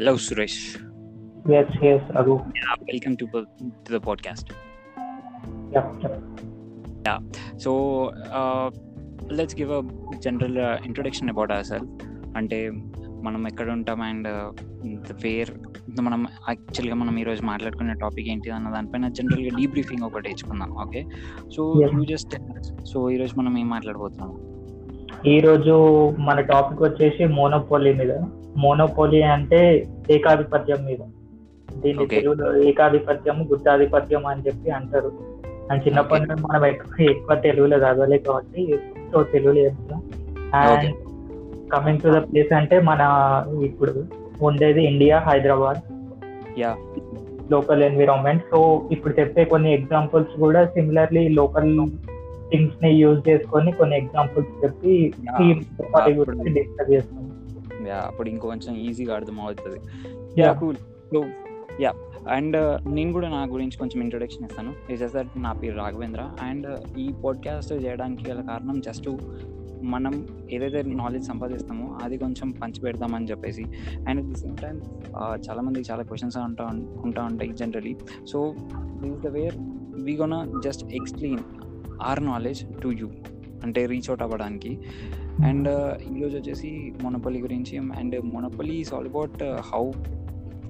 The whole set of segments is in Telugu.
Hello, Suresh. Yes, yes, Raghu. Yeah, welcome to, to the podcast. Yep, yep. So, uh, let's give a general uh, introduction about ourselves. అంటే మనం ఎక్కడ ఉంటాం అండ్ వేర్ మనం యాక్చువల్గా మనం ఈరోజు మాట్లాడుకునే టాపిక్ ఏంటి అన్న దానిపైన జనరల్గా డీ బ్రీఫింగ్ ఒకటి ఇచ్చుకుందాం okay so. You just so ఈరోజు మనం ఏం మాట్లాడబోతున్నాం ఈ రోజు మన టాపిక్ వచ్చేసి మోనోపోలీ మీద మోనోపోలీ అంటే ఏకాధిపత్యం మీద. దీన్ని. తెలుగులో ఏకాధిపత్యం గుత్తాధిపత్యం అని చెప్పి అంటారు. అండ్ చిన్నప్పటి నుండి మనం ఎక్కువ ఎక్కువ తెలుగులో చదవలేదు కాబట్టి సో తెలుగులో చెప్తాం and. Coming to the place అంటే మన ఇప్పుడు ఉండేది India Hyderabad. Local environment so ఇప్పుడు చెప్పే కొన్ని ఎగ్జాంపుల్స్ కూడా సిమిలర్లీ లోకల్ థింగ్స్ని యూజ్ చేసుకొని కొన్ని ఎగ్జాంపుల్స్ చెప్పి డిస్కస్ చేస్తాం యా అప్పుడు ఇంకొంచెం ఈజీగా అర్థం అవుతుంది yeah. Yeah. Cool so yeah and నేను కూడా నా గురించి కొంచెం ఇంట్రొడక్షన్ ఇస్తాను. ఇస్ దట్ నా పేరు రాఘవేంద్ర అండ్ ఈ పాడ్కాస్ట్ చేయడానికి గల కారణం జస్ట్ మనం ఏదైతే నాలెడ్జ్ సంపాదిస్తామో అది కొంచెం పంచి పెడదామని చెప్పేసి. And at the same time చాలా మందికి చాలా క్వశ్చన్స్ ఉంటా ఉంటా ఉంటాయి generally so this the where we gonna just explain our knowledge to you అంటే రీచ్ అవుట్ అవ్వడానికి. అండ్ ఈరోజు వచ్చేసి మొనపల్లి గురించి and monopoly is all about how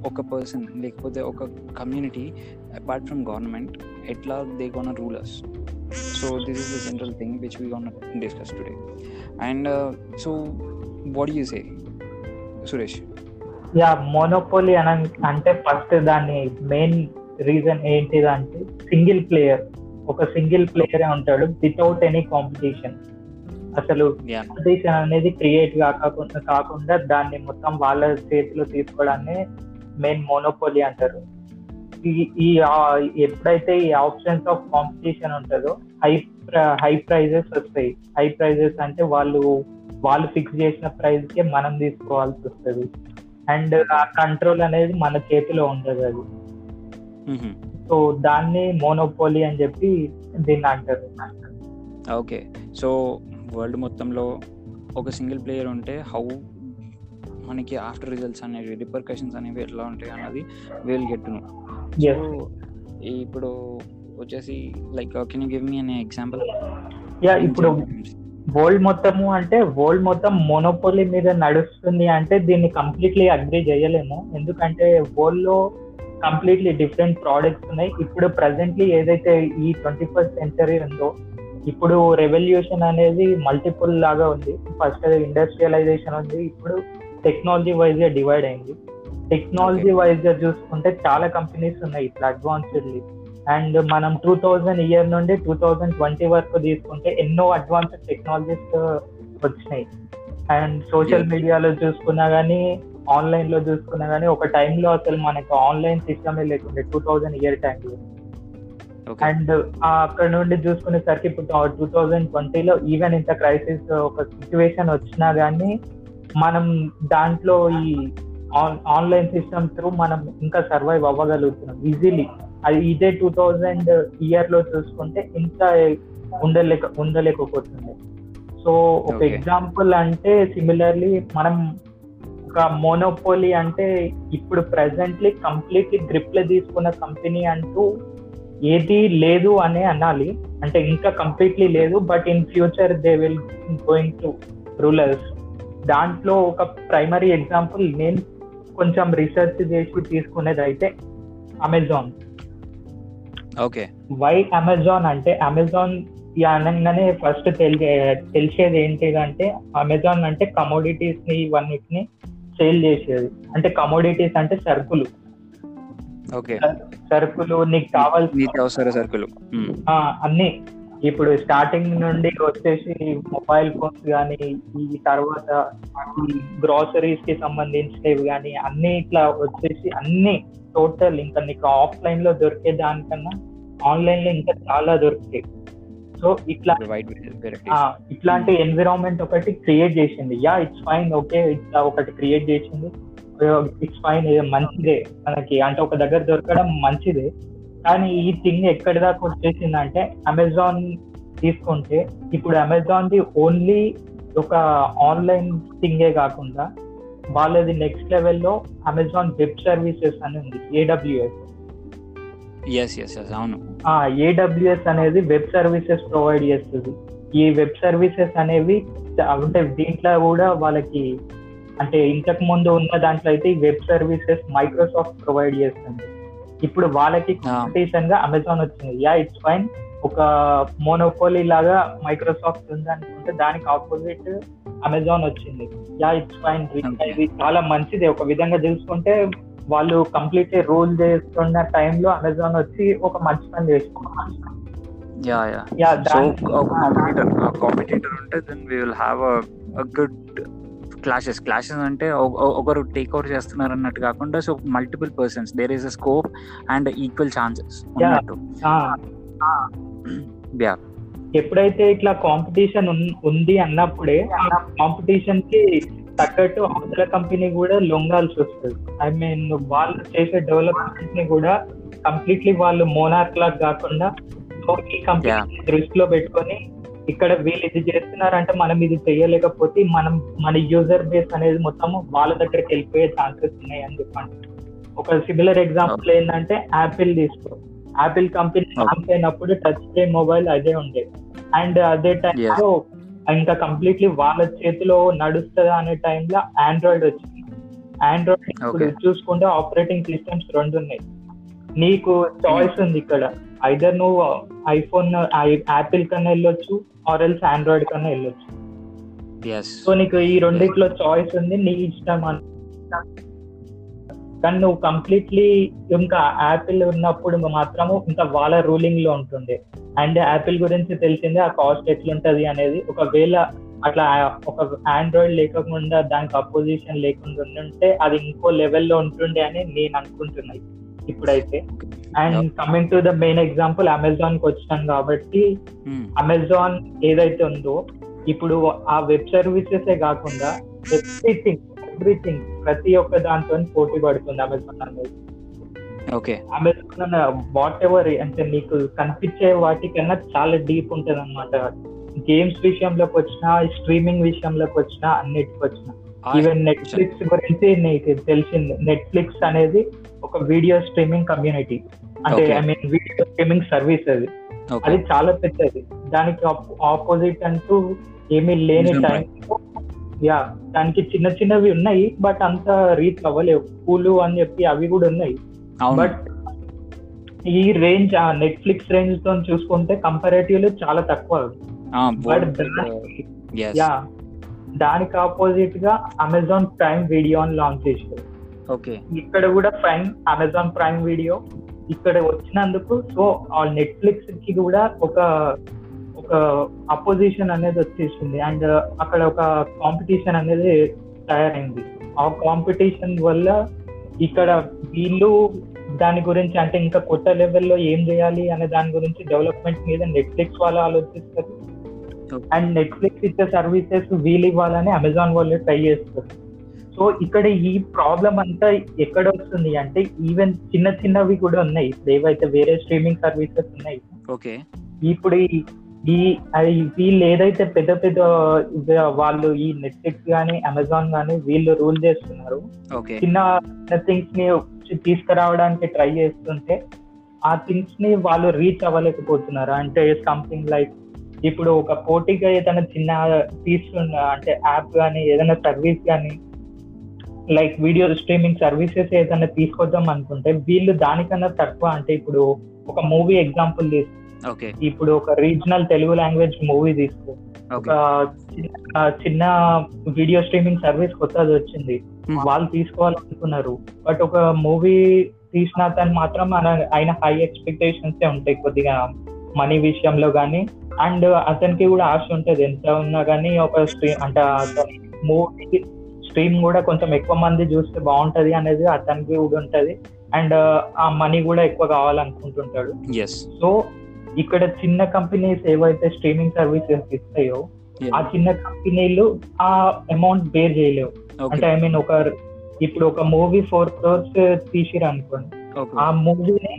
ఒక పర్సన్ లేకపోతే ఒక కమ్యూనిటీ అపార్ట్ ఫ్రమ్ గవర్నమెంట్ ఎట్లా they gonna rulers so this is the general thing which we gonna discuss today and so what you say Suresh yeah monopoly అన అంటే ఫస్ట్ దాని మెయిన్ రీజన్ ఏంటిదంటే సింగిల్ ప్లేయర్ ఒక సింగిల్ ప్లేయరే ఉంటాడు వితౌట్ ఎనీ కాంపిటీషన్ అసలు కాంపిటీషన్ అనేది క్రియేట్ కాకుండా కాకుండా దాన్ని మొత్తం వాళ్ళ చేతిలో తీసుకోవడాన్ని మెయిన్ మోనోపోలీ అంటారు. ఈ ఎప్పుడైతే ఈ ఆప్షన్స్ ఆఫ్ కాంపిటీషన్ ఉంటుందో హై హై ప్రైజెస్ వస్తాయి. హై ప్రైజెస్ అంటే వాళ్ళు వాళ్ళు ఫిక్స్ చేసిన ప్రైస్కి మనం తీసుకోవాల్సి వస్తుంది. అండ్ ఆ కంట్రోల్ అనేది మన చేతిలో ఉండదు అది. సో దాన్ని మోనోపోలీ అని చెప్పి దీన్ని అంటారు. ఓకే సో వరల్డ్ మొత్తంలో ఒక సింగిల్ ప్లేయర్ ఉంటే హౌ మనకి ఆఫ్టర్ రిజల్ట్స్ అనేవి రిపర్కషన్స్ అనేవి ఎట్లా ఉంటాయి అన్నది వీల్ గెట్ను Yes. సో ఇప్పుడు వచ్చేసి like can you give me అనే ఎగ్జాంపుల్ యా ఇప్పుడు వరల్డ్ మొత్తము అంటే వరల్డ్ మొత్తం మోనోపోలీ మీద నడుస్తుంది అంటే దీన్ని కంప్లీట్లీ అగ్రి చేయలేము. ఎందుకంటే వరల్డ్లో కంప్లీట్లీ డిఫరెంట్ ప్రోడక్ట్స్ ఉన్నాయి. ఇప్పుడు ప్రెసెంట్లీ ఏదైతే ఈ ట్వంటీ ఫస్ట్ సెంచరీ ఉందో ఇప్పుడు రెవల్యూషన్ అనేది మల్టిపుల్ లాగా ఉంది. ఫస్ట్ ఇండస్ట్రియలైజేషన్ ఉంది. ఇప్పుడు టెక్నాలజీ వైజ్గా డివైడ్ అయింది. టెక్నాలజీ వైజ్గా చూసుకుంటే చాలా కంపెనీస్ ఉన్నాయి ఇట్లా అడ్వాన్స్డ్లీ అండ్ మనం టూ థౌజండ్ ఇయర్ నుండి టూ థౌజండ్ ట్వంటీ వరకు తీసుకుంటే ఎన్నో అడ్వాన్స్డ్ టెక్నాలజీస్ వచ్చినాయి. And social. మీడియాలో చూసుకున్నా గానీ ఆన్లైన్లో చూసుకున్నా గానీ ఒక టైంలో అసలు మనకు ఆన్లైన్ సిస్టమే లేకుండే టూ థౌజండ్ ఇయర్ టైంలో అండ్ అక్కడ నుండి చూసుకునేసరికి ఇప్పుడు టూ థౌజండ్ ట్వంటీలో ఈవెన్ ఇంత క్రైసిస్ ఒక సిచ్యువేషన్ వచ్చినా గానీ మనం దాంట్లో ఈ ఆన్లైన్ సిస్టమ్ త్రూ మనం ఇంకా సర్వైవ్ అవ్వగలుగుతున్నాం ఈజీలీ అది ఇదే టూ థౌజండ్ ఇయర్లో చూసుకుంటే ఇంత ఉండలేక ఉండలేకపోతుంది. సో ఒక. ఎగ్జాంపుల్ అంటే సిమిలర్లీ మనం ఒక మోనోపోలీ అంటే ఇప్పుడు ప్రెసెంట్లీ కంప్లీట్లీ గ్రిప్లో తీసుకున్న కంపెనీ అంటూ ఏది లేదు అనే అనాలి. అంటే ఇంకా కంప్లీట్లీ లేదు but in future they will going to rulers దాంట్లో ఒక ప్రైమరీ ఎగ్జాంపుల్ నేను కొంచెం రీసెర్చ్ చేసి తీసుకునేది అయితే అమెజాన్ ఓకే వై అమెజాన్ అంటే అమెజాన్ అనగానే ఫస్ట్ తెలిసే తెలిసేది ఏంటిదంటే అమెజాన్ అంటే కమోడిటీస్ని ఇవన్నిటిని సేల్ చేసేది. అంటే కమోడిటీస్ అంటే సరుకులు. సరుకులు నీకు కావాల్సిన సరుకులు. అన్ని. ఇప్పుడు స్టార్టింగ్ నుండి వచ్చేసి మొబైల్ ఫోన్స్ కానీ ఈ తర్వాత ఈ గ్రాసరీస్కి సంబంధించినవి కానీ అన్ని ఇట్లా వచ్చేసి అన్ని టోటల్ ఇంకా నీకు ఆఫ్లైన్లో దొరికే దానికన్నా ఆన్లైన్లో ఇంకా చాలా దొరుకుతాయి. సో ఇట్లా ఇట్లాంటి ఎన్విరాన్మెంట్ ఒకటి క్రియేట్ చేసింది. యా ఇట్స్ ఫైన్ ఓకే ఇట్లా ఒకటి క్రియేట్ చేసింది. ఇట్స్ ఫైన్ మంచిదే మనకి. అంటే ఒక దగ్గర దొరకడం మంచిదే. కానీ ఈ థింగ్ ఎక్కడి దాకా వచ్చేసిందంటే అమెజాన్ తీసుకుంటే ఇప్పుడు అమెజాన్ ది ఓన్లీ ఒక ఆన్లైన్ థింగే కాకుండా వాళ్ళది నెక్స్ట్ లెవెల్లో అమెజాన్ వెబ్ సర్వీసెస్ అని ఉంది ఏడబ్ల్యూఎస్ ఎస్ ఎస్ ఎస్ అవును. ఆ ఏడబ్ల్యూఎస్ అనేది వెబ్ సర్వీసెస్ ప్రొవైడ్ చేస్తుంది. ఈ వెబ్ సర్వీసెస్ అనేవి అంటే దీంట్లో కూడా వాళ్ళకి అంటే ఇంతకు ముందు ఉన్న దాంట్లో అయితే ఈ వెబ్ సర్వీసెస్ మైక్రోసాఫ్ట్ ప్రొవైడ్ చేస్తుంది. ఇప్పుడు వాళ్ళకి కాంపిటీషన్గా అమెజాన్ వచ్చింది. యా ఇట్స్ ఫైన్ ఒక మోనోపోలీ లాగా మైక్రోసాఫ్ట్ ఉంది అనుకుంటే దానికి ఆపోజిట్ అమెజాన్ వచ్చింది. Yeah it's fine. ఇది చాలా మంచిది. ఒక విధంగా చూసుకుంటే వాళ్ళు కంప్లీట్ రూల్ చేస్తున్న టైంలో అమెజాన్ వచ్చి ఒక మంచి పని చేసుకున్నారు yeah yeah yeah so competitor competitor ఉంటే then we will have a good clashes clashes అంటే ఒకరు టేక్ ఓవర్ చేస్తున్నారు అన్నట్టు కాకుండా so multiple persons there is a scope and equal chances ఉన్నట్టు. ఆ, యా ఎప్పుడైతే ఇట్లా కాంపిటీషన్ ఉంది అన్నప్పుడే కాంపిటీషన్కి తగ్గట్టు అవతల కంపెనీ కూడా లొంగాల్సి వస్తుంది. ఐ మీన్ వాళ్ళు చేసే డెవలప్మెంట్ని కూడా కంప్లీట్లీ వాళ్ళు మోనార్క్ లాగా కాకుండా సో ఈ కంపెనీ దృష్టిలో పెట్టుకొని ఇక్కడ వీళ్ళు ఇది చేస్తున్నారంటే మనం ఇది చేయలేకపోతే మనం మన యూజర్ బేస్ అనేది మొత్తం వాళ్ళ దగ్గరికి వెళ్ళిపోయే ఛాన్సెస్ ఉన్నాయి అని చెప్పండి. ఒక సిమిలర్ ఎగ్జాంపుల్ ఏంటంటే యాపిల్ తీసుకో. Apple company. లాంచ్ అయినప్పుడు టచ్ స్క్రీన్ మొబైల్ అదే ఉండేది అండ్ అదే. టైంలో ఇంకా కంప్లీట్లీ వాళ్ళ చేతిలో నడుస్తుందా అనే టైంలో ఆండ్రాయిడ్ వచ్చింది. ఆండ్రాయిడ్ ఇప్పుడు. చూసుకుంటే ఆపరేటింగ్ సిస్టమ్స్ రెండు ఉన్నాయి. నీకు చాయిస్ ఉంది ఇక్కడ. ఐదర్ నువ్వు ఐఫోన్ యాపిల్ కన్నా వెళ్ళొచ్చు ఆర్ ఎల్స్ ఆండ్రాయిడ్ కన్నా వెళ్ళొచ్చు. సో నీకు ఈ రెండిట్లో చాయిస్ ఉంది నీ ఇష్టం అని కానీ నువ్వు కంప్లీట్లీ ఇంకా యాపిల్ ఉన్నప్పుడు మాత్రము ఇంకా వాళ్ళ రూలింగ్లో ఉంటుండే. అండ్ యాపిల్ గురించి తెలిసిందే ఆ కాస్ట్ ఎట్లుంటది అనేది. ఒకవేళ అట్లా ఒక ఆండ్రాయిడ్ లేకుండా దానికి అపోజిషన్ లేకుండా ఉంటే అది ఇంకో లెవెల్లో ఉంటుండే అని నేను అనుకుంటున్నాను ఇప్పుడైతే. And coming to the main example అమెజాన్కి వచ్చాను కాబట్టి అమెజాన్ ఏదైతే ఉందో ఇప్పుడు ఆ వెబ్ సర్వీసెస్ కాకుండా ఎవ్రీథింగ్ ఎవ్రీథింగ్ ప్రతి ఒక్క దాంతో పోటీ పడుతుంది అమెజాన్ అనేది. ఓకే అమెజాన్ వాట్ ఎవర్ అంటే నీకు కనిపించే వాటికన్నా చాలా డీప్ ఉంటది అనమాట గేమ్స్ విషయంలోకి వచ్చినా స్ట్రీమింగ్ విషయంలోకి వచ్చినా అన్నిటికి వచ్చినా. ఈవెన్ నెట్ఫ్లిక్స్ గురించి నీకు తెలిసింది నెట్ఫ్లిక్స్ అనేది ఒక వీడియో స్ట్రీమింగ్ కమ్యూనిటీ అంటే. I mean video streaming service అది. అది చాలా పెద్దది. దానికి ఆపోజిట్ అంటూ ఏమీ లేని. టైం యా దానికి చిన్న చిన్నవి ఉన్నాయి బట్ అంత రీచ్ అవ్వలేవు. పూలు అని చెప్పి అవి కూడా ఉన్నాయి. బట్ ఈ రేంజ్ ఆ నెట్ఫ్లిక్స్ రేంజ్తో చూసుకుంటే కంపారేటివ్లీ చాలా తక్కువ బట్ యా దానికి ఆపోజిట్గా అమెజాన్ ప్రైమ్ వీడియో అని లాంచ్ చేశారు. ఓకే ఇక్కడ కూడా ప్రైమ్ అమెజాన్ ప్రైమ్ వీడియో ఇక్కడ వచ్చినందుకు సో ఆ నెట్ఫ్లిక్స్కి కూడా ఒక ఒక అపోజిషన్ అనేది వచ్చేసింది. అండ్ అక్కడ ఒక కాంపిటీషన్ అనేది తయారైంది. ఆ కాంపిటీషన్ వల్ల ఇక్కడ వీళ్ళు దాని గురించి అంటే ఇంకా కొత్త లెవెల్లో ఏం చేయాలి అనే దాని గురించి డెవలప్మెంట్ మీద నెట్ఫ్లిక్స్ వాళ్ళు ఆలోచిస్తారు. అండ్ నెట్ఫ్లిక్స్ ఇచ్చే సర్వీసెస్ వీలు ఇవ్వాలని అమెజాన్ వాళ్ళు ట్రై చేస్తారు. సో ఇక్కడ ఈ ప్రాబ్లం అంతా ఎక్కడ వస్తుంది అంటే ఈవెన్ చిన్న చిన్నవి కూడా ఉన్నాయి. ఇప్పుడు ఏవైతే వేరే స్ట్రీమింగ్ సర్వీసెస్ ఉన్నాయి. ఓకే. ఇప్పుడు ఈ- వీళ్ళు ఏదైతే పెద్ద పెద్ద వాళ్ళు ఈ నెట్ఫ్లిక్స్ కానీ అమెజాన్ కానీ వీళ్ళు రూల్ చేస్తున్నారు. చిన్న చిన్న థింగ్స్ని తీసుకురావడానికి ట్రై చేస్తుంటే ఆ థింగ్స్ని వాళ్ళు రీచ్ అవ్వలేకపోతున్నారు. అంటే సంథింగ్ లైక్ ఇప్పుడు ఒక పోటీగా ఏదైనా చిన్న తీసుకున్న అంటే యాప్ కానీ ఏదైనా సర్వీస్ కానీ లైక్ వీడియో స్ట్రీమింగ్ సర్వీసెస్ ఏదైనా తీసుకొద్దాం అనుకుంటే వీళ్ళు దానికన్నా తక్కువ అంటే ఇప్పుడు ఒక మూవీ ఎగ్జాంపుల్ తీసుకో ఓకే. ఇప్పుడు ఒక రీజనల్ తెలుగు లాంగ్వేజ్ మూవీ తీసుకో ఒక చిన్న వీడియో స్ట్రీమింగ్ సర్వీస్ కొత్తది వచ్చింది. వాళ్ళు తీసుకోవాలనుకున్నారు. బట్ ఒక మూవీ తీసిన అతను మాత్రం ఆయన- హై ఎక్స్పెక్టేషన్స్ ఉంటాయి కొద్దిగా మనీ విషయంలో కానీ అండ్ అతనికి కూడా ఆశ ఉంటది. ఎంత ఉన్నా కానీ ఒక స్ట్రీమ్ అంటే మూవీ స్ట్రీమ్ కూడా కొంచెం ఎక్కువ మంది చూస్తే బాగుంటది అనేది అతనికి కూడా ఉంటది. అండ్ ఆ మనీ కూడా ఎక్కువ కావాలనుకుంటుంటాడు. సో ఇక్కడ చిన్న కంపెనీస్ ఏవైతే స్ట్రీమింగ్ సర్వీసెస్ ఇస్తాయో ఆ చిన్న కంపెనీలు ఆ అమౌంట్ బేర్ చేయలేవు. అంటే ఐ మీన్ ఒక ఇప్పుడు ఒక మూవీ ఫోర్ క్రోర్స్ తీసిరు అనుకోండి ఓకే ఆ మూవీని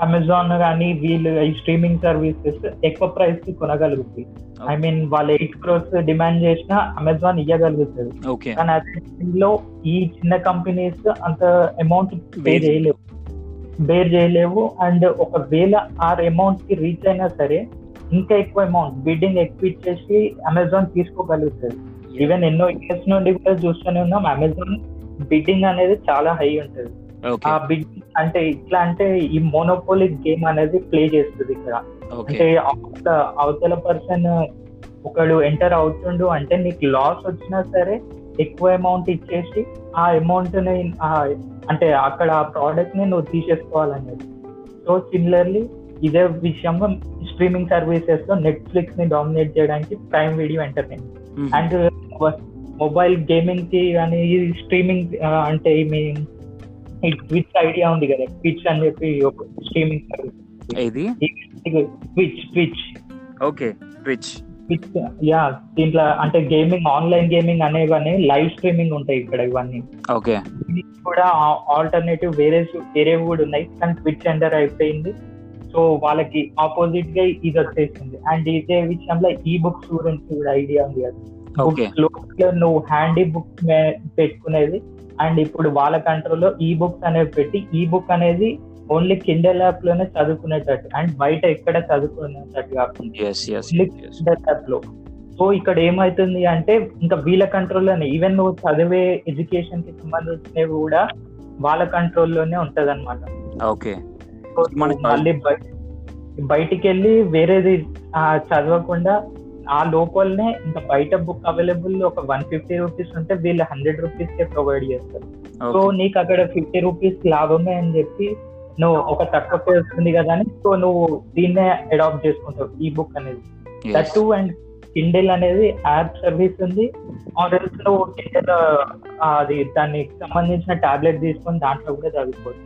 అమెజాన్ కానీ వీళ్ళు ఈ స్ట్రీమింగ్ సర్వీసెస్ ఎక్కువ ప్రైస్కి కొనగలుగుతాయి. ఐ మీన్ వాళ్ళు ఎయిట్ క్రోర్స్ డిమాండ్ చేసినా అమెజాన్ ఇవ్వగలుగుతుంది కానీ లో ఈ చిన్న కంపెనీస్ అంత అమౌంట్ పే చేయలేవు. బేర్ చేయలేవు. అండ్ ఒకవేళ ఆ అమౌంట్కి రీచ్ అయినా సరే ఇంకా ఎక్కువ అమౌంట్ బిడ్డింగ్ ఎక్కువ ఇచ్చేసి అమెజాన్ తీసుకోగలుగుతుంది. ఈవెన్ ఎన్నో ఇయర్స్ నుండి కూడా చూస్తూనే ఉన్నాం. అమెజాన్ బిడ్డింగ్ అనేది చాలా హై ఉంటుంది. ఆ బిడ్డింగ్ అంటే ఇట్లా అంటే ఈ మోనోపోలిక్ గేమ్ అనేది ప్లే చేస్తుంది ఇక్కడ. అంటే అవతల పర్సన్ ఒకడు ఎంటర్ అవుతుండు అంటే నీకు లాస్ వచ్చినా సరే ఎక్కువ అమౌంట్ ఇచ్చేసి ఆ అమౌంట్ని అంటే అక్కడ ఆ ప్రోడక్ట్ని నువ్వు తీసేసుకోవాలనేది. సో సిమిలర్లీ ఇదే విషయంలో స్ట్రీమింగ్ సర్వీసెస్లో నెట్ఫ్లిక్స్ని డామినేట్ చేయడానికి prime video entertainment and mobile గేమింగ్కి కానీ స్ట్రీమింగ్ అంటే మీ ఈ ట్విచ్ ఐడియా ఉంది కదా ట్విచ్ అని చెప్పి ఒక streaming service Twitch Twitch okay Twitch Twitch yeah దీంట్లో అంటే గేమింగ్ ఆన్లైన్ గేమింగ్ అనేవన్నీ లైవ్ స్ట్రీమింగ్ ఉంటాయి ఇక్కడ ఇవన్నీ. ఓకే. కూడా ఆల్టర్నేటివ్ వేరే వేరే కూడా ఉన్నాయి కానీ ట్విచ్ ఎంటర్ అయిపోయింది. సో వాళ్ళకి ఆపోజిట్గా ఇది వచ్చేసింది. అండ్ ఇదే విషయంలో ఈ బుక్స్ గురించి కూడా ఐడియా ఉంది కదా. ఓకే. బుక్స్లో నువ్వు హ్యాండీ బుక్ పెట్టుకునేది అండ్ ఇప్పుడు వాళ్ళ కంట్రోల్లో ఈ బుక్స్ అనేవి పెట్టి ఈ బుక్ అనేది ఓన్లీ కిండల్ యాప్లోనే చదువుకునేటట్టు అండ్ బయట ఎక్కడ చదువుకునేటట్టు కాకుండా యాప్లో. సో ఇక్కడ ఏమైతుంది అంటే ఇంకా వీళ్ళ కంట్రోల్లోనే ఈవెన్ నువ్వు చదివే ఎడ్యుకేషన్కి సంబంధించినవి కూడా వాళ్ళ కంట్రోల్లోనే ఉంటది అనమాట ఓకే మళ్ళీ బయ- బయటికి వెళ్ళి వేరేది చదవకుండా ఆ లోపలనే ఇంకా బయట బుక్ అవైలబుల్ ఒక వన్ ఫిఫ్టీ రూపీస్ ఉంటే వీళ్ళు హండ్రెడ్ రూపీస్ కే ప్రొవైడ్ చేస్తారు. సో నీకు అక్కడ ఫిఫ్టీ రూపీస్ లాభమే అని చెప్పి నువ్వు ఒక తక్కువ వస్తుంది కదా అని సో నువ్వు దీన్నే అడాప్ట్ చేసుకుంటావు ఈ బుక్ అనేది. దట్ టూ అండ్ కిండిల్ అనేది యాప్ సర్వీస్ ఉంది. నువ్వు కిండిల్ అది దానికి సంబంధించిన టాబ్లెట్ తీసుకొని దాంట్లో కూడా చదువుకోవచ్చు.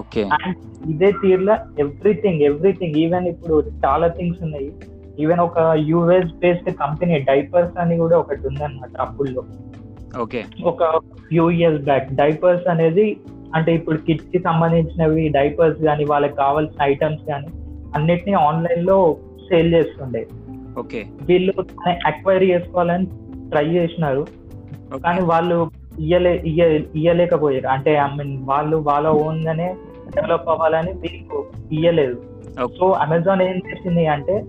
ఓకే. అండ్ ఇదే తీరులో ఎవ్రీథింగ్ ఎవ్రీథింగ్ ఈవెన్ ఇప్పుడు చాలా థింగ్స్ ఉన్నాయి. ఈవెన్ ఒక యూఎస్ బేస్డ్ కంపెనీ డైపర్స్ అని కూడా ఒకటి ఉందన్నమాట అప్పుల్లో ఓకే. ఒక ఫ్యూ ఇయర్స్ బ్యాక్ డైపర్స్ అనేది అంటే ఇప్పుడు కిడ్స్కి సంబంధించినవి డైపర్స్ కానీ వాళ్ళకి కావాల్సిన ఐటమ్స్ కానీ అన్నిటినీ ఆన్లైన్లో సేల్ చేస్తుండే. ఓకే. వీళ్ళు అక్వైరీ చేసుకోవాలని ట్రై చేసినారు. కానీ వాళ్ళు ఇయ్యలే ఇయ్య- ఇయ్యలేకపోయారు. అంటే ఐ మీన్ వాళ్ళు వాళ్ళ ఓన్ గానే డెవలప్ అవ్వాలని వీళ్ళు ఇయ్యలేదు. సో అమెజాన్ ఏం చేసింది అంటే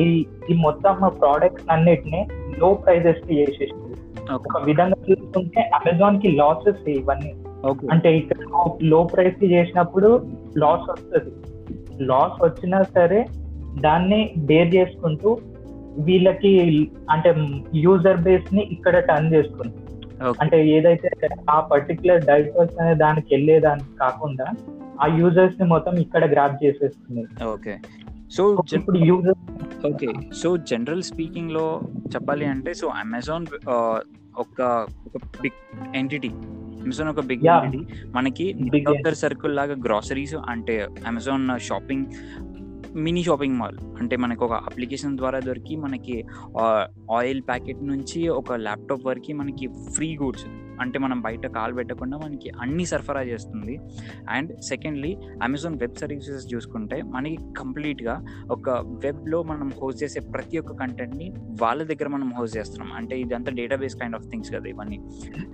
ఈ ఈ మొత్తం ప్రోడక్ట్స్ అన్నిటిని లో ప్రైజెస్కి చేసేసింది. ఒక విధంగా చూసుకుంటే అమెజాన్కి లాసెస్ ఇవన్నీ. అంటే ఇక్కడ లో ప్రైస్కి చేసినప్పుడు లాస్ వస్తుంది. లాస్ వచ్చినా సరే దాన్ని బేర్ చేసుకుంటూ వీళ్ళకి అంటే యూజర్ బేస్ని ఇక్కడ టర్న్ చేసుకుంది అంటే ఏదైతే ఆ పర్టికులర్ డైవర్స్ అనే దానికి వెళ్ళేదానికి కాకుండా ఆ యూజర్స్ని మొత్తం ఇక్కడ గ్రాప్ చేసేస్తుంది. ఓకే సో ఇప్పుడు యూజర్ ఓకే. సో జనరల్ స్పీకింగ్లో చెప్పాలి అంటే సో అమెజాన్ ఒక ఒక బిగ్ ఎంటిటీ అమెజాన్ ఒక బిగ్. ఎంటిటీ మనకి డాక్టర్ సర్కిల్ లాగా గ్రాసరీస్ అంటే Amazon shopping mini shopping mall అంటే మనకు ఒక అప్లికేషన్ ద్వారా దొరికి మనకి ఆయిల్ ప్యాకెట్ నుంచి ఒక ల్యాప్టాప్ వరకు మనకి ఫ్రీ గూడ్స్ అంటే మనం బయట కాల్ పెట్టకుండా మనకి అన్ని సరఫరా చేస్తుంది and secondly Amazon web services చూసుకుంటే మనకి కంప్లీట్గా ఒక వెబ్లో మనం హోస్ట్ చేసే ప్రతి ఒక్క కంటెంట్ని వాళ్ళ దగ్గర మనం హోస్ట్ చేస్తున్నాం అంటే ఇదంతా డేటాబేస్ కైండ్ ఆఫ్ థింగ్స్ కదా ఇవన్నీ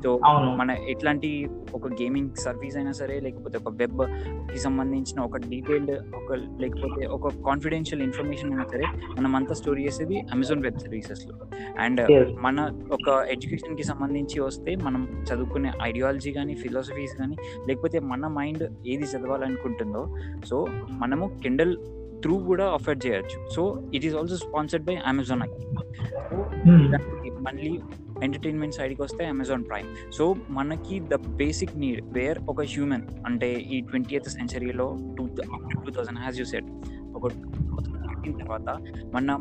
సో. మన ఎట్లాంటి ఒక గేమింగ్ సర్వీస్ అయినా సరే లేకపోతే ఒక వెబ్కి సంబంధించిన ఒక డీటెయిల్డ్ ఒక లేకపోతే ఒక కాన్ఫిడెన్షియల్ ఇన్ఫర్మేషన్ అయినా సరే మనం అంతా స్టోర్ చేసేది అమెజాన్ వెబ్ సర్వీసెస్లో అండ్. మన ఒక ఎడ్యుకేషన్కి సంబంధించి వస్తే మనం చదువుకునే ఐడియాలజీ కానీ ఫిలాసఫీస్ కానీ లేకపోతే మన మైండ్ ఏది చదవాలనుకుంటుందో సో మనము కిండల్ త్రూ కూడా ఆఫర్ చేయొచ్చు. So it is also sponsored by Amazon so మళ్ళీ ఎంటర్టైన్మెంట్ సైడ్కి వస్తే అమెజాన్ ప్రైమ్ సో మనకి ద బేసిక్ నీడ్ వేర్ ఒక హ్యూమన్ అంటే ఈ twenty eighth సెంచరీలో two two thousand has you set ఒక తర్వాత మన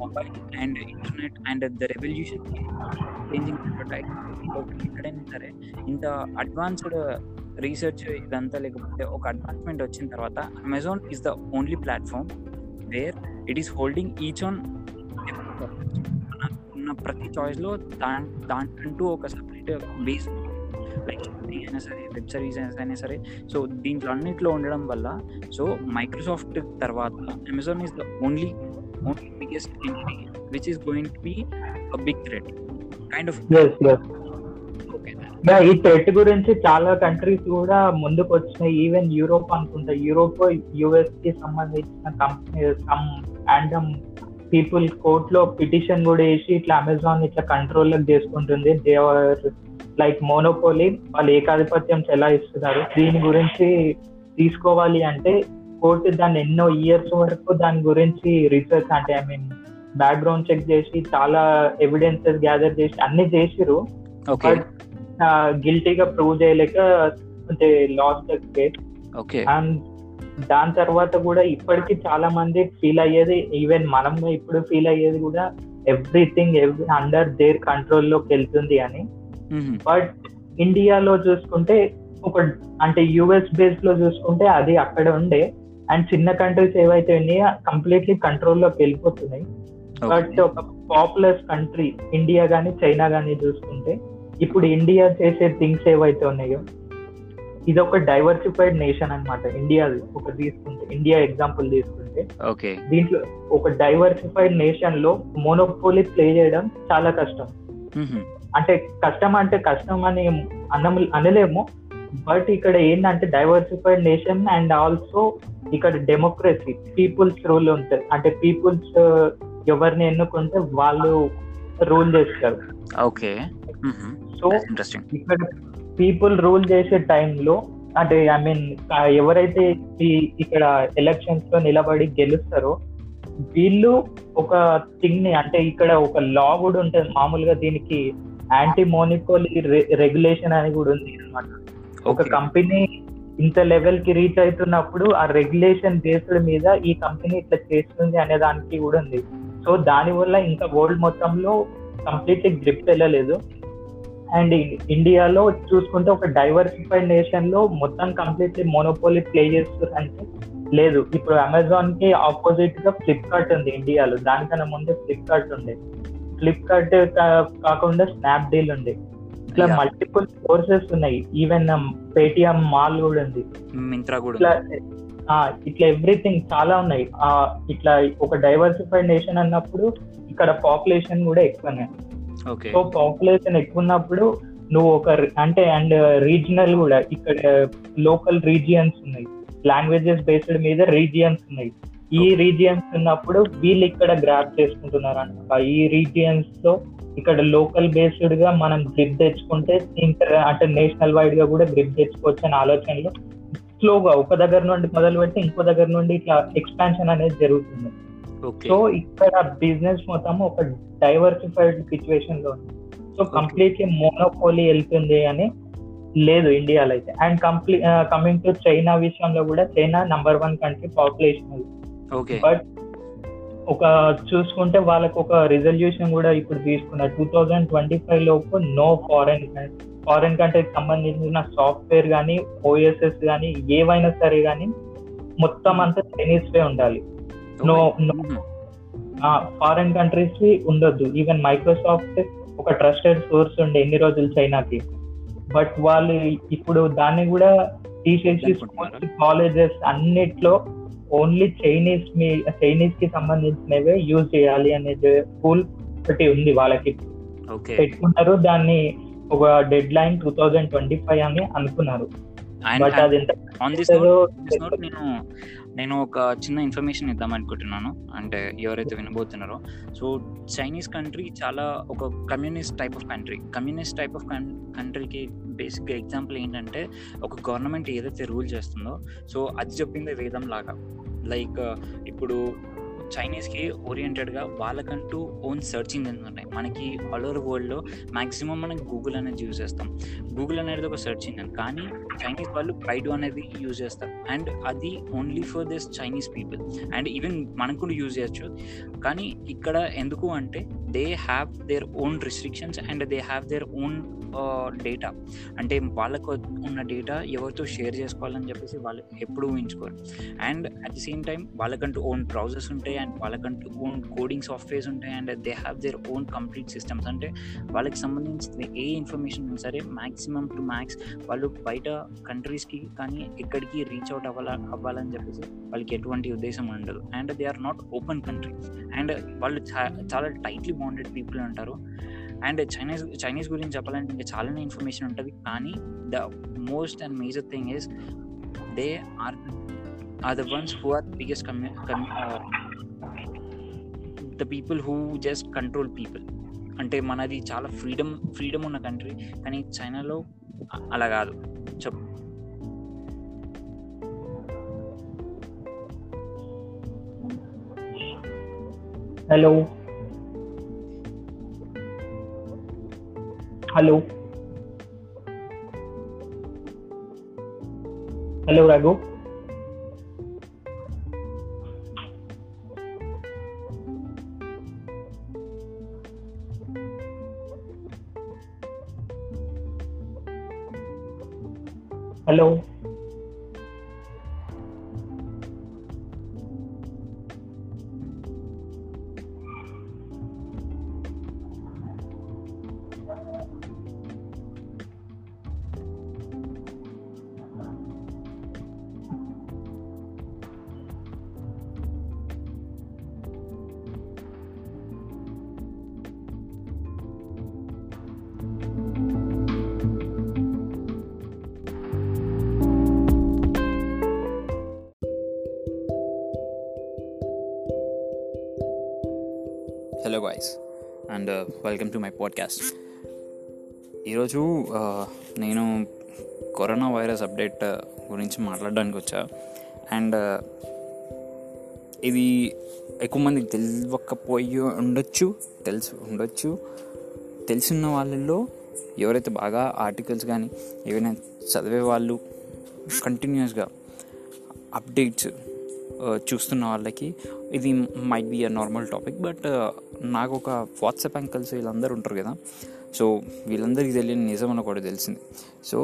mobile and internet and the revolution changing ఎక్కడైనా సరే. ఇంత అడ్వాన్స్డ్ రీసెర్చ్ ఇదంతా లేకపోతే ఒక అడ్వాన్స్మెంట్ వచ్చిన తర్వాత Amazon is the only platform where it is holding each on ఉన్న ప్రతి చాయిస్లో దా దాంట్లో ఒక సపరేట్ బేస్ లైక్ అయినా సరే వెబ్ సిరీస్ అయినా సరే సో దీంట్లో అన్నింటిలో ఉండడం వల్ల సో మైక్రోసాఫ్ట్ తర్వాత Amazon is the only biggest entity which is going to be big threat kind of S S okay yeah ఈ థ్రెట్ గురించి చాలా కంట్రీస్ కూడా ముందుకు వచ్చినాయి ఈవెన్ యూరోప్ అనుకుంటా యూరోప్ యుఎస్కి సంబంధించిన కంపెనీ సమ్ ర్యాండమ్ పీపుల్ కోర్ట్లో పిటిషన్ కూడా వేసి ఇట్లా అమెజాన్ ఇట్లా కంట్రోల్ చేసుకుంటుంది. దేవర్ లైక్ మోనోపోలీ వాళ్ళు ఏకాధిపత్యం చెలాయిస్తున్నారు. దీని గురించి తీసుకోవాలి అంటే కోర్టు దాన్ని ఎన్నో ఇయర్స్ వరకు దాని గురించి రీసెర్చ్ అంటే ఐ మీన్ బ్యాక్గ్రౌండ్ చెక్ చేసి చాలా ఎవిడెన్సెస్ గ్యాదర్ చేసి అన్ని చేసిరు ఓకే గిల్టీగా ప్రూవ్ చేయలేక అంటే లాస్ట్ కేస్ ఓకే అండ్ దాని తర్వాత కూడా ఇప్పటికీ చాలా మంది ఫీల్ అయ్యేది ఈవెన్ మనం ఇప్పుడు ఫీల్ అయ్యేది కూడా ఎవ్రీథింగ్ అండర్ దేర్ కంట్రోల్లోకి వెళ్తుంది అని. బట్ ఇండియాలో చూసుకుంటే ఒక అంటే యుఎస్ బేస్లో చూసుకుంటే అది అక్కడ ఉండే. అండ్ చిన్న కంట్రీస్ ఏవైతే ఉన్నాయో కంప్లీట్లీ కంట్రోల్లోకి వెళ్ళిపోతున్నాయి. బట్ ఒక పాపులర్ కంట్రీ ఇండియా గానీ చైనా గానీ చూసుకుంటే ఇప్పుడు ఇండియా చేసే థింగ్స్ ఏవైతే ఉన్నాయో ఇది ఒక డైవర్సిఫైడ్ నేషన్ అన్నమాట. ఇండియా ఒక తీసుకుంటే ఇండియా ఎగ్జాంపుల్ తీసుకుంటే ఓకే దీంట్లో ఒక డైవర్సిఫైడ్ నేషన్లో మోనోపోలీ ప్లే చేయడం చాలా కష్టం. అంటే కష్టం అంటే కష్టం అని అన్నం అనలేము. బట్ ఇక్కడ ఏంటంటే డైవర్సిఫైడ్ నేషన్ అండ్ ఆల్సో ఇక్కడ డెమోక్రసీ పీపుల్స్ రూల్ ఉంటుంది. అంటే పీపుల్స్ ఎవరిని ఎన్నుకుంటే వాళ్ళు రూల్ చేస్తారు. ఓకే. సో ఇక్కడ పీపుల్ రూల్ చేసే టైంలో అంటే ఐ మీన్ ఎవరైతే ఇక్కడ ఎలక్షన్స్లో నిలబడి గెలుస్తారో వీళ్ళు ఒక థింగ్ని అంటే ఇక్కడ ఒక లా కూడా ఉంటుంది. మామూలుగా దీనికి యాంటీ మోనిపోలీ రెగ్యులేషన్ అని కూడా ఉంది అనమాట ఒక కంపెనీ ఇంత లెవెల్కి రీచ్ అవుతున్నప్పుడు ఆ రెగ్యులేషన్ బేస్డ్ మీద ఈ కంపెనీ ఇట్లా చేస్తుంది అనే దానికి కూడా ఉంది. సో దాని వల్ల ఇంకా వరల్డ్ మొత్తంలో కంప్లీట్లీ గ్రిప్ వెళ్ళలేదు. అండ్ ఇండియాలో చూసుకుంటే ఒక డైవర్సిఫైడ్ నేషన్లో మొత్తం కంప్లీట్లీ మోనోపోలీ ప్లే చేస్తారు అంటే లేదు. ఇప్పుడు అమెజాన్కి ఆపోజిట్గా ఫ్లిప్కార్ట్ ఉంది ఇండియాలో దానికన్నా ముందే ఫ్లిప్కార్ట్ ఉండే. ఫ్లిప్కార్ట్ కాకుండా స్నాప్ డీల్ ఉంది ఇట్లా మల్టిపుల్ కోర్సెస్ ఉన్నాయి. ఈవెన్ పేటిఎం మాల్ కూడా ఉంది. మింత్రా కూడా ఇట్లా ఇట్లా ఎవ్రీథింగ్ చాలా ఉన్నాయి. ఇట్లా ఒక డైవర్సిఫైడ్ నేషన్ అన్నప్పుడు ఇక్కడ పాపులేషన్ కూడా ఎక్కువనే. సో పాపులేషన్ ఎక్కువ ఉన్నప్పుడు నువ్వు ఒక అంటే అండ్ రీజనల్ కూడా ఇక్కడ లోకల్ రీజియన్స్ ఉన్నాయి. లాంగ్వేజెస్ బేస్డ్ మీద రీజియన్స్ ఉన్నాయి. ఈ రీజియన్స్ ఉన్నప్పుడు వీళ్ళు ఇక్కడ గ్రాప్ చేసుకుంటున్నారు అనమాట ఈ రీజియన్స్లో ఇక్కడ లోకల్ బేస్డ్గా మనం గ్రిప్ తెచ్చుకుంటే ఇంటర్ అంటే నేషనల్ వైడ్గా కూడా గ్రిప్ తెచ్చుకోవచ్చు అనే ఆలోచనలో స్లోగా ఒక దగ్గర నుండి మొదలు పెట్టి ఇంకో దగ్గర నుండి ఇట్లా ఎక్స్పాన్షన్ అనేది జరుగుతుంది. సో ఇక్కడ బిజినెస్ మొత్తం ఒక డైవర్సిఫైడ్ సిచ్యువేషన్లో ఉంది. సో కంప్లీట్లీ మోనోపోలీ వెళ్తుంది అని లేదు ఇండియాలో అయితే. And complete coming to China విషయంలో కూడా China number one country population but ఒక చూసుకుంటే వాళ్ళకు ఒక రిజల్యూషన్ కూడా ఇప్పుడు తీసుకున్నారు. టూ థౌజండ్ ట్వంటీ ఫైవ్ లోపు నో ఫారెన్ ఫారెన్ కంట్రీకి సంబంధించిన సాఫ్ట్వేర్ కానీ ఓఎస్ఎస్ కానీ ఏవైనా సరే కానీ మొత్తం అంతా చైనీస్ వే ఉండాలి. నో ఫారెన్ కంట్రీస్ ఉండొద్దు. ఈవెన్ మైక్రోసాఫ్ట్ ఒక ట్రస్టెడ్ సోర్స్ ఉండే ఎన్ని రోజులు చైనాకి బట్ వాళ్ళు ఇప్పుడు దాన్ని కూడా తీసేసి స్కూల్స్ కాలేజెస్ అన్నిట్లో ఓన్లీ చైనీస్ మీ చైనీస్కి సంబంధించినవే యూజ్ చేయాలి అనేది రూల్ ఒకటి ఉంది వాళ్ళకి. పెట్టుకున్నారు దాన్ని ఒక deadline two thousand twenty five అని అనుకున్నారు బట్ అది నేను నేను ఒక చిన్న ఇన్ఫర్మేషన్ ఇద్దాం అనుకుంటున్నాను. అంటే ఎవరైతే వినబోతున్నారో. సో చైనీస్ కంట్రీ చాలా ఒక communist type of country communist type of కంట్రీకి బేసిక్గా ఎగ్జాంపుల్ ఏంటంటే ఒక గవర్నమెంట్ ఏదైతే రూల్ చేస్తుందో సో అది చెప్పిందే వేదం లాగా లైక్ ఇప్పుడు చైనీస్కి ఓరియంటెడ్గా వాళ్ళకంటూ ఓన్ సెర్చ్ ఇంజిన్స్ ఉన్నాయి. మనకి ఆల్ ఓవర్ వరల్డ్లో మ్యాక్సిమం మనం గూగుల్ అనేది యూజ్ చేస్తాం. గూగుల్ అనేది ఒక సెర్చ్ ఇంజిన్ కానీ చైనీస్ వాళ్ళు బైడు అనేది యూజ్ చేస్తారు. అండ్ అది only for this Chinese people and even మనం కూడా యూజ్ చేయొచ్చు. కానీ ఇక్కడ ఎందుకు అంటే they have their own restrictions and they have their own data అంటే వాళ్ళకు ఉన్న డేటా ఎవరితో షేర్ చేసుకోవాలని చెప్పేసి వాళ్ళు ఎప్పుడూ ఊహించుకోరు. And at the same time వాళ్ళకంటూ ఓన్ బ్రౌజర్స్ ఉంటాయి. అండ్ వాళ్ళకంటూ ఓన్ కోడింగ్ సాఫ్ట్వేర్స్ ఉంటాయి and they have their own complete systems అంటే వాళ్ళకి సంబంధించిన ఏ ఇన్ఫర్మేషన్ సరే మ్యాక్సిమం టు మ్యాక్స్ వాళ్ళు బయట కంట్రీస్కి కానీ ఎక్కడికి రీచ్ అవుట్ అవ్వాల అవ్వాలని చెప్పేసి వాళ్ళకి ఎటువంటి ఉద్దేశం ఉండదు. And they are not open country and వాళ్ళు చాలా టైట్లీ బాండెడ్ పీపుల్ ఉంటారు. అండ్ చైనీస్ చైనీస్ గురించి చెప్పాలంటే ఇంకా చాలానే ఇన్ఫర్మేషన్ ఉంటుంది. కానీ the most and major thing is they are are the ones who are biggest కమ్యూ the people who just control people అంటే మనది చాలా ఫ్రీడమ్ ఫ్రీడమ్ ఉన్న కంట్రీ కానీ చైనాలో అలా కాదు. చెప్పు. Hello hello hello Raghu Hello. Welcome to my podcast. ఈరోజు నేను కరోనా వైరస్ అప్డేట్ గురించి మాట్లాడడానికి వచ్చా. అండ్ ఇది ఎక్కువ మందికి తెలియకపోయి ఉండొచ్చు తెలుసు ఉండొచ్చు. తెలిసిన వాళ్ళల్లో ఎవరైతే బాగా ఆర్టికల్స్ కానీ ఏవైనా చదివే వాళ్ళు కంటిన్యూస్గా అప్డేట్స్ Uh, చూస్తున్న వాళ్ళకి. ఇది might be a normal topic but నాకు ఒక వాట్సాప్ అంకల్స్ వీళ్ళందరూ ఉంటారు కదా. సో వీళ్ళందరికీ తెలియని నిజం అని కూడా తెలిసింది. సో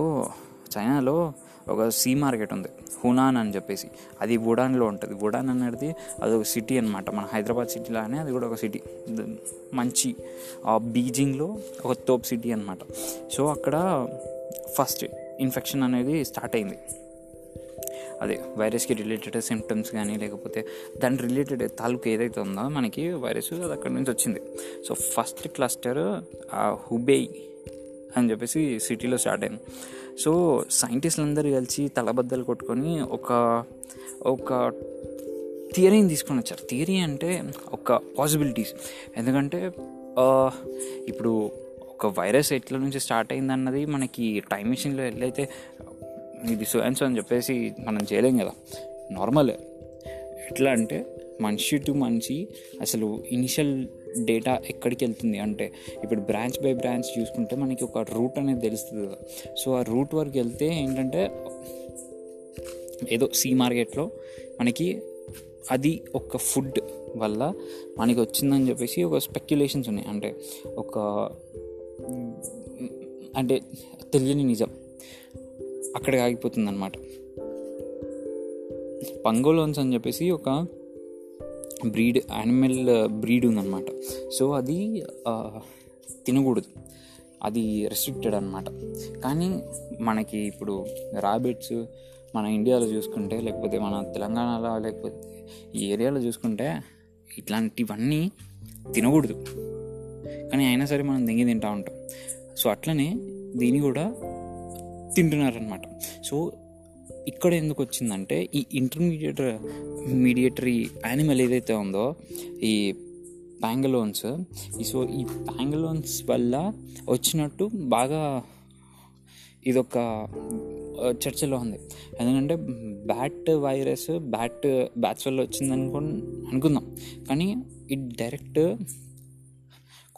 చైనాలో ఒక సీ మార్కెట్ ఉంది హునాన్ అని చెప్పేసి. అది వుడాన్లో ఉంటుంది. వుడాన్ అనేది అది ఒక సిటీ అనమాట మన హైదరాబాద్ సిటీలానే అది కూడా ఒక సిటీ. మంచి బీజింగ్లో ఒక తోప్ సిటీ అనమాట సో అక్కడ ఫస్ట్ ఇన్ఫెక్షన్ అనేది స్టార్ట్ అయింది. అదే వైరస్కి రిలేటెడ్ సిమ్టమ్స్ కానీ లేకపోతే దాని రిలేటెడ్ తాలూకు ఏదైతే ఉందో మనకి వైరస్ అది అక్కడి నుంచి వచ్చింది. సో ఫస్ట్ క్లస్టర్ హుబేయ్ అని చెప్పేసి సిటీలో స్టార్ట్ అయింది. సో సైంటిస్టులు అందరూ కలిసి తలబద్దలు కొట్టుకొని ఒక ఒక థియరీని తీసుకొని వచ్చారు. థియరీ అంటే ఒక పాసిబిలిటీస్ ఎందుకంటే ఇప్పుడు ఒక వైరస్ ఎట్ల నుంచి స్టార్ట్ అయింది అన్నది మనకి టైం మిషన్లో ఎట్లయితే ఇది సో అండ్ సో అని చెప్పేసి మనం చేయలేం కదా. నార్మలే ఎట్లా అంటే మనిషి టు మనిషి అసలు ఇనిషియల్ డేటా ఎక్కడికి వెళ్తుంది? అంటే ఇప్పుడు బ్రాంచ్ బై బ్రాంచ్ చూసుకుంటే మనకి ఒక రూట్ అనేది తెలుస్తుంది కదా. సో ఆ రూట్ వరకు వెళ్తే ఏంటంటే ఏదో సీ మార్కెట్లో మనకి అది ఒక ఫుడ్ వల్ల మనకి వచ్చిందని చెప్పేసి ఒక స్పెక్యులేషన్స్ ఉన్నాయి. అంటే ఒక అంటే తెలియని నిజం. అక్కడికి ఆగిపోతుంది అనమాట పంగోలోన్స్ అని చెప్పేసి ఒక బ్రీడ్ యానిమల్ బ్రీడ్ ఉందన్నమాట. సో అది తినకూడదు. అది రెస్ట్రిక్టెడ్ అనమాట కానీ మనకి ఇప్పుడు రాబిట్స్ మన ఇండియాలో చూసుకుంటే లేకపోతే మన తెలంగాణలో లేకపోతే ఈ ఏరియాలో చూసుకుంటే ఇట్లాంటివన్నీ తినకూడదు. కానీ అయినా సరే మనం దెంగి తింటూ ఉంటాం. సో అట్లనే దీన్ని కూడా తింటున్నారనమాట సో ఇక్కడ ఎందుకు వచ్చిందంటే ఈ ఇంటర్మీడియట్ మీడియేటరీ యానిమల్ ఏదైతే ఉందో ఈ ప్యాంగలోన్స్ సో ఈ ప్యాంగలోన్స్ వల్ల వచ్చినట్టు బాగా ఇదొక చర్చలో ఉంది. ఎందుకంటే బ్యాట్ వైరస్ బ్యాట్ బ్యాట్స్ వల్ల వచ్చింది అనుకో అనుకుందాం. కానీ ఇట్ డైరెక్ట్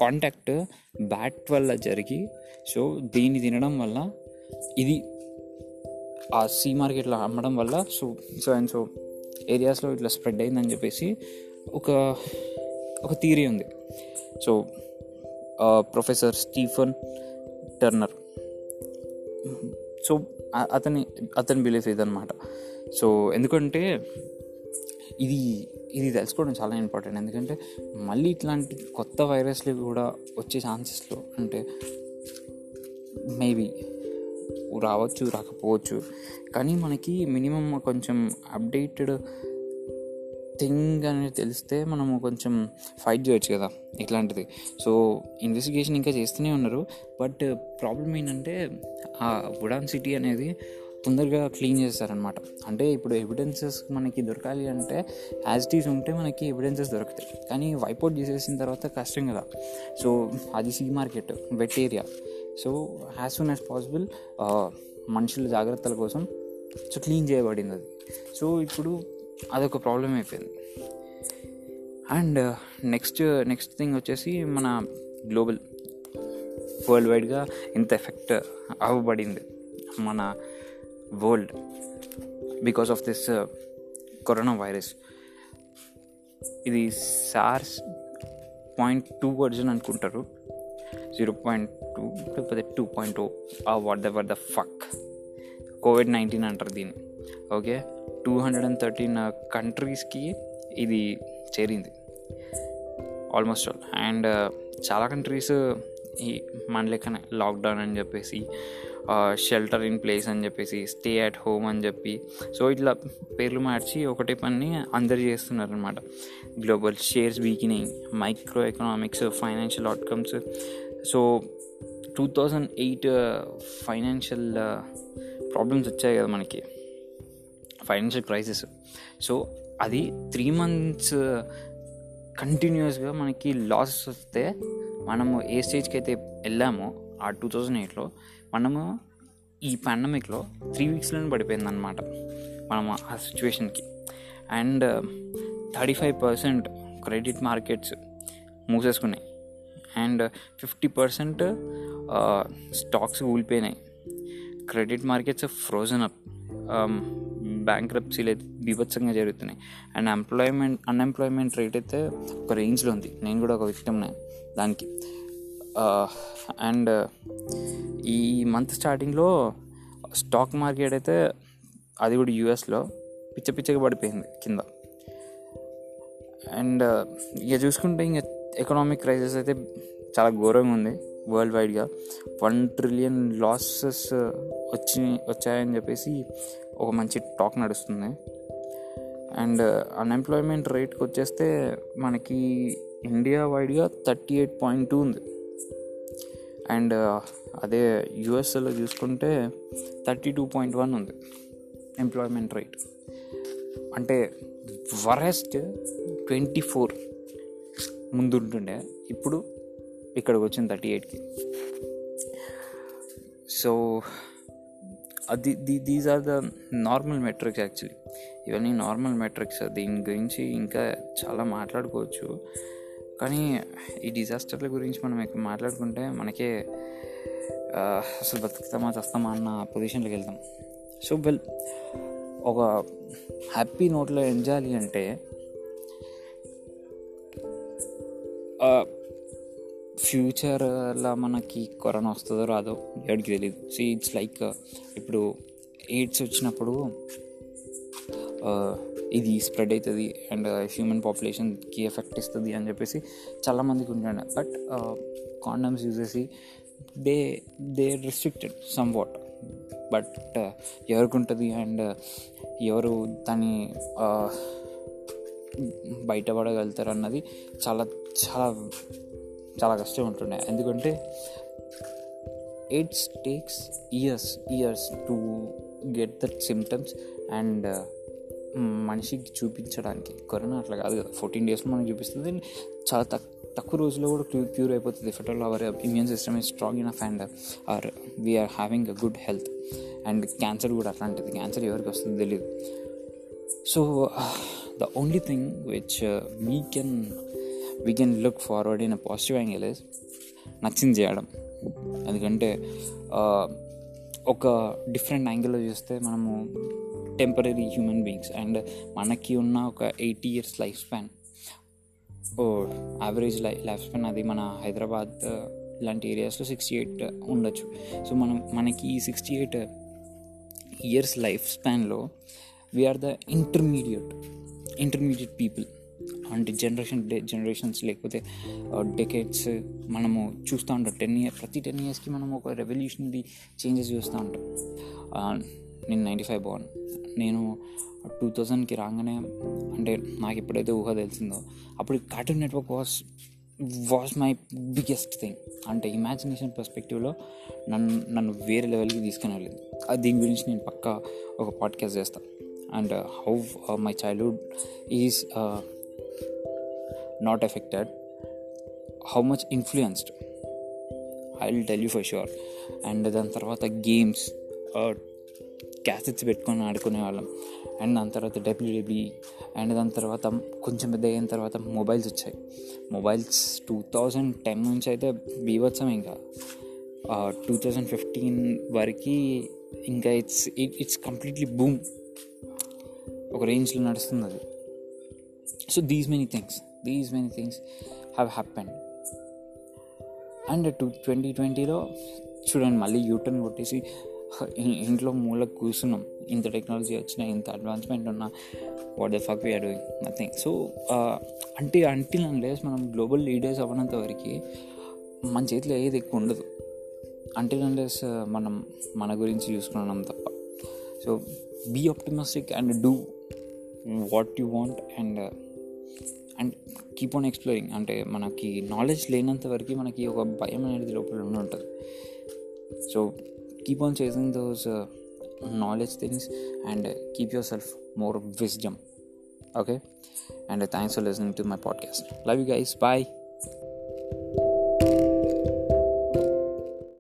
కాంటాక్ట్ బ్యాట్ వల్ల జరిగి సో దీన్ని తినడం వల్ల ఇది ఆ సీ మార్కెట్లో అమ్మడం వల్ల సో సో అండ్ సో ఏరియాస్లో ఇట్లా స్ప్రెడ్ అయిందని చెప్పేసి ఒక ఒక థియరీ ఉంది. So professor Stephen Turner so అతని అతని బిలీఫ్ ఇదనమాట సో ఎందుకంటే ఇది ఇది తెలుసుకోవడం చాలా ఇంపార్టెంట్ ఎందుకంటే మళ్ళీ ఇట్లాంటి కొత్త వైరస్లు కూడా వచ్చే ఛాన్సెస్లో అంటే మేబీ రావచ్చు రాకపోవచ్చు. కానీ మనకి మినిమం కొంచెం అప్డేటెడ్ థింగ్ అనేది తెలిస్తే మనము కొంచెం ఫైట్ చేయొచ్చు కదా ఇట్లాంటిది. సో ఇన్వెస్టిగేషన్ ఇంకా చేస్తూనే ఉన్నారు. బట్ ప్రాబ్లం ఏంటంటే ఆ వుడాన్ సిటీ అనేది తొందరగా క్లీన్ చేస్తారనమాట అంటే ఇప్పుడు ఎవిడెన్సెస్ మనకి దొరకాలి అంటే యాజ్ ఇట్ ఈస్ ఉంటే మనకి ఎవిడెన్సెస్ దొరుకుతాయి. కానీ వైపౌట్ చేసేసిన తర్వాత కష్టం కదా. సో అది sea market wet area so as soon as possible మనుషుల జాగ్రత్తల కోసం సో క్లీన్ చేయబడింది అది. సో ఇప్పుడు అదొక ప్రాబ్లం అయిపోయింది. అండ్ నెక్స్ట్ నెక్స్ట్ థింగ్ వచ్చేసి మన గ్లోబల్ వరల్డ్ వైడ్గా ఇంత ఎఫెక్ట్ అవ్వబడింది మన world because of this corona virus ఇది సార్స్ పాయింట్ టూ వర్జన్ అనుకుంటారు. జీరో పాయింట్ టూ లేకపోతే two point O what the were the fuck COVID nineteen అంటారు దీన్ని. Okay? Two hundred and thirteen కంట్రీస్కి ఇది చేరింది. ఆల్మోస్ట్ ఆల్ అండ్ uh, చాలా కంట్రీస్ ఈ మన లెక్కనే లాక్డౌన్ అని చెప్పేసి షెల్టర్ ఇన్ ప్లేస్ అని చెప్పేసి స్టే అట్ హోమ్ అని చెప్పి సో ఇట్లా పేర్లు మార్చి ఒకటే పని అందరు చేస్తున్నారు అనమాట global shares వీకినాయి micro economics financial outcomes so two thousand eight financial problems వచ్చాయి కదా మనకి. ఫైనాన్షియల్ క్రైసిస్ సో అది త్రీ మంత్స్ కంటిన్యూస్గా మనకి లాసెస్ వస్తే మనము ఏ స్టేజ్కి అయితే వెళ్ళామో ఆ టూ థౌజండ్ ఎయిట్లో మనము ఈ పాండమిక్లో త్రీ వీక్స్లోనే పడిపోయిందనమాట మనం ఆ సిచ్యువేషన్కి and thirty five percent credit markets మూసేసుకున్నాయి. And fifty percent stocks కూలిపోయినాయి credit markets frozen up. Bank రప్సీలు అయితే బీభత్సంగా జరుగుతున్నాయి. అండ్ ఎంప్లాయ్మెంట్ అన్ఎంప్లాయ్మెంట్ రేట్ అయితే ఒక రేంజ్లో ఉంది. నేను కూడా ఒక విక్టమ్నే దానికి. అండ్ ఈ మంత్ స్టార్టింగ్లో స్టాక్ మార్కెట్ అయితే అది కూడా యూఎస్లో పిచ్చ పిచ్చగా పడిపోయింది కింద. అండ్ ఇక చూసుకుంటే ఇంకా ఎకనామిక్ క్రైసిస్ అయితే చాలా ఘోరంగా ఉంది వరల్డ్ వైడ్గా వన్ ట్రిలియన్ లాసెస్ వచ్చి వచ్చాయని చెప్పేసి ఒక మంచి టాక్ నడుస్తుంది. అండ్ అన్ఎంప్లాయ్మెంట్ రేట్కి వచ్చేస్తే మనకి ఇండియా వైడ్గా థర్టీ ఎయిట్ పాయింట్ టూ ఉంది అండ్ uh, అదే యుఎస్ఏలో చూసుకుంటే థర్టీ టూ పాయింట్ వన్ ఉంది ఎంప్లాయ్మెంట్ రేట్ అంటే వరెస్ట్ ట్వంటీ ఫోర్ ముందుంటుండే. ఇప్పుడు ఇక్కడికి వచ్చింది థర్టీ ఎయిట్కి. సో అది these are the normal metrics actually ఇవన్నీ నార్మల్ మెట్రిక్స్ దీని గురించి ఇంకా చాలా మాట్లాడుకోవచ్చు. కానీ ఈ డిజాస్టర్ల గురించి మనం ఇక్కడ మాట్లాడుకుంటే మనకే అసలు బతుకుతామా చస్తామా అన్న పొజిషన్లోకి వెళ్తాం. సో వెల్ ఒక హ్యాపీ నోట్లో ఎంజాలి అంటే ఫ్యూచర్లో uh, మనకి కరోనా వస్తుందో రాదో ఎవరికి తెలియదు సో ఇట్స్ లైక్ ఇప్పుడు ఎయిడ్స్ వచ్చినప్పుడు uh, ఇది స్ప్రెడ్ అవుతుంది అండ్ హ్యూమన్ పాపులేషన్కి ఎఫెక్ట్ ఇస్తుంది అని చెప్పేసి చాలామందికి ఉంటుండే. బట్ కాండమ్స్ యూజ్ చేసి they they restricted somewhat but ఎవరికి ఉంటుంది అండ్ uh, ఎవరు దాన్ని బయటపడగలుగుతారు అన్నది చాలా చాలా చాలా కష్టం ఉంటుండే. ఎందుకంటే it's takes years years to get that symptoms and మనిషికి చూపించడానికి. కరోనా అట్లా కాదు కదా. ఫోర్టీన్ డేస్లో మనకి చూపిస్తుంది. చాలా తక్కువ తక్కువ రోజుల్లో కూడా క్యూ క్యూర్ అయిపోతుంది. If our immune system is strong enough and are we're having a good health and cancer కూడా అట్లాంటిది. క్యాన్సర్ ఎవరికి వస్తుంది తెలియదు so the only thing which we can we can look forward in a positive angle is నచ్చింది చేయడం. ఎందుకంటే ఒక డిఫరెంట్ యాంగిల్లో చూస్తే మనము టెంపరీ హ్యూమన్ బీయింగ్స్ అండ్ మనకి ఉన్న ఒక eighty years life span oh average life life span అది మన హైదరాబాద్ ఇలాంటి ఏరియాస్లో సిక్స్టీ ఎయిట్ ఉండొచ్చు. సో మనం మనకి ఈ sixty eight years life స్పాన్లో we're the intermediate intermediate people అంటే జనరేషన్ జనరేషన్స్ లేకపోతే uh, డెకేట్స్ మనము చూస్తూ ఉంటాం. టెన్ ఇయర్ ప్రతి టెన్ ఇయర్స్కి మనం ఒక రెవల్యూషనరీ చేంజెస్ చూస్తూ ఉంటాం. Uh, నేను నైంటీ ఫైవ్ బాన్ నేను టూ థౌజండ్కి రాగానే అంటే నాకు ఎప్పుడైతే ఊహ తెలిసిందో అప్పుడు Cartoon Network was was my biggest thing అంటే ఇమాజినేషన్ పర్స్పెక్టివ్లో నన్ను నన్ను వేరే లెవెల్కి తీసుకుని వెళ్ళింది దీని గురించి నేను పక్కా ఒక పాడ్కాస్ట్ చేస్తాను and how my childhood is not affected how much influenced I will tell you for sure and దాని తర్వాత గేమ్స్ క్యాసెట్స్ పెట్టుకొని ఆడుకునే వాళ్ళం. అండ్ దాని తర్వాత డబ్ల్యూడబ్ల్యూ అండ్ దాని తర్వాత కొంచెం పెద్ద అయిన తర్వాత మొబైల్స్ వచ్చాయి. మొబైల్స్ టూ థౌజండ్ టెన్ నుంచి అయితే బీవత్సం ఇంకా. టూ థౌజండ్ ఫిఫ్టీన్ వరకు ఇంకా it's it it's completely boom ఒక రేంజ్లో నడుస్తుంది అది so these many things these many things have happen and two twenty ట్వంటీలో చూడండి మళ్ళీ యూటర్న్ కొట్టేసి ఇంట్లో మూల కూర్చున్నాం. ఇంత టెక్నాలజీ వచ్చిన ఇంత అడ్వాన్స్మెంట్ ఉన్నా what the fuck we're doing nothing so అంటే అంటిల్ అన్లెస్ మనం గ్లోబల్ లీడర్స్ అవ్వనంత వరకు మన చేతిలో ఏది ఎక్కువ ఉండదు. అంటిల్ అన్లెస్ మనం మన గురించి చూసుకున్నాం తప్ప. So be optimistic and do what you want and and keep on exploring అంటే మనకి నాలెడ్జ్ లేనంత వరకు మనకి ఒక భయం అనేది లోపల ఉంటుంది. So keep on chasing those knowledge things and keep yourself more wisdom okay and thanks for listening to my podcast love you guys bye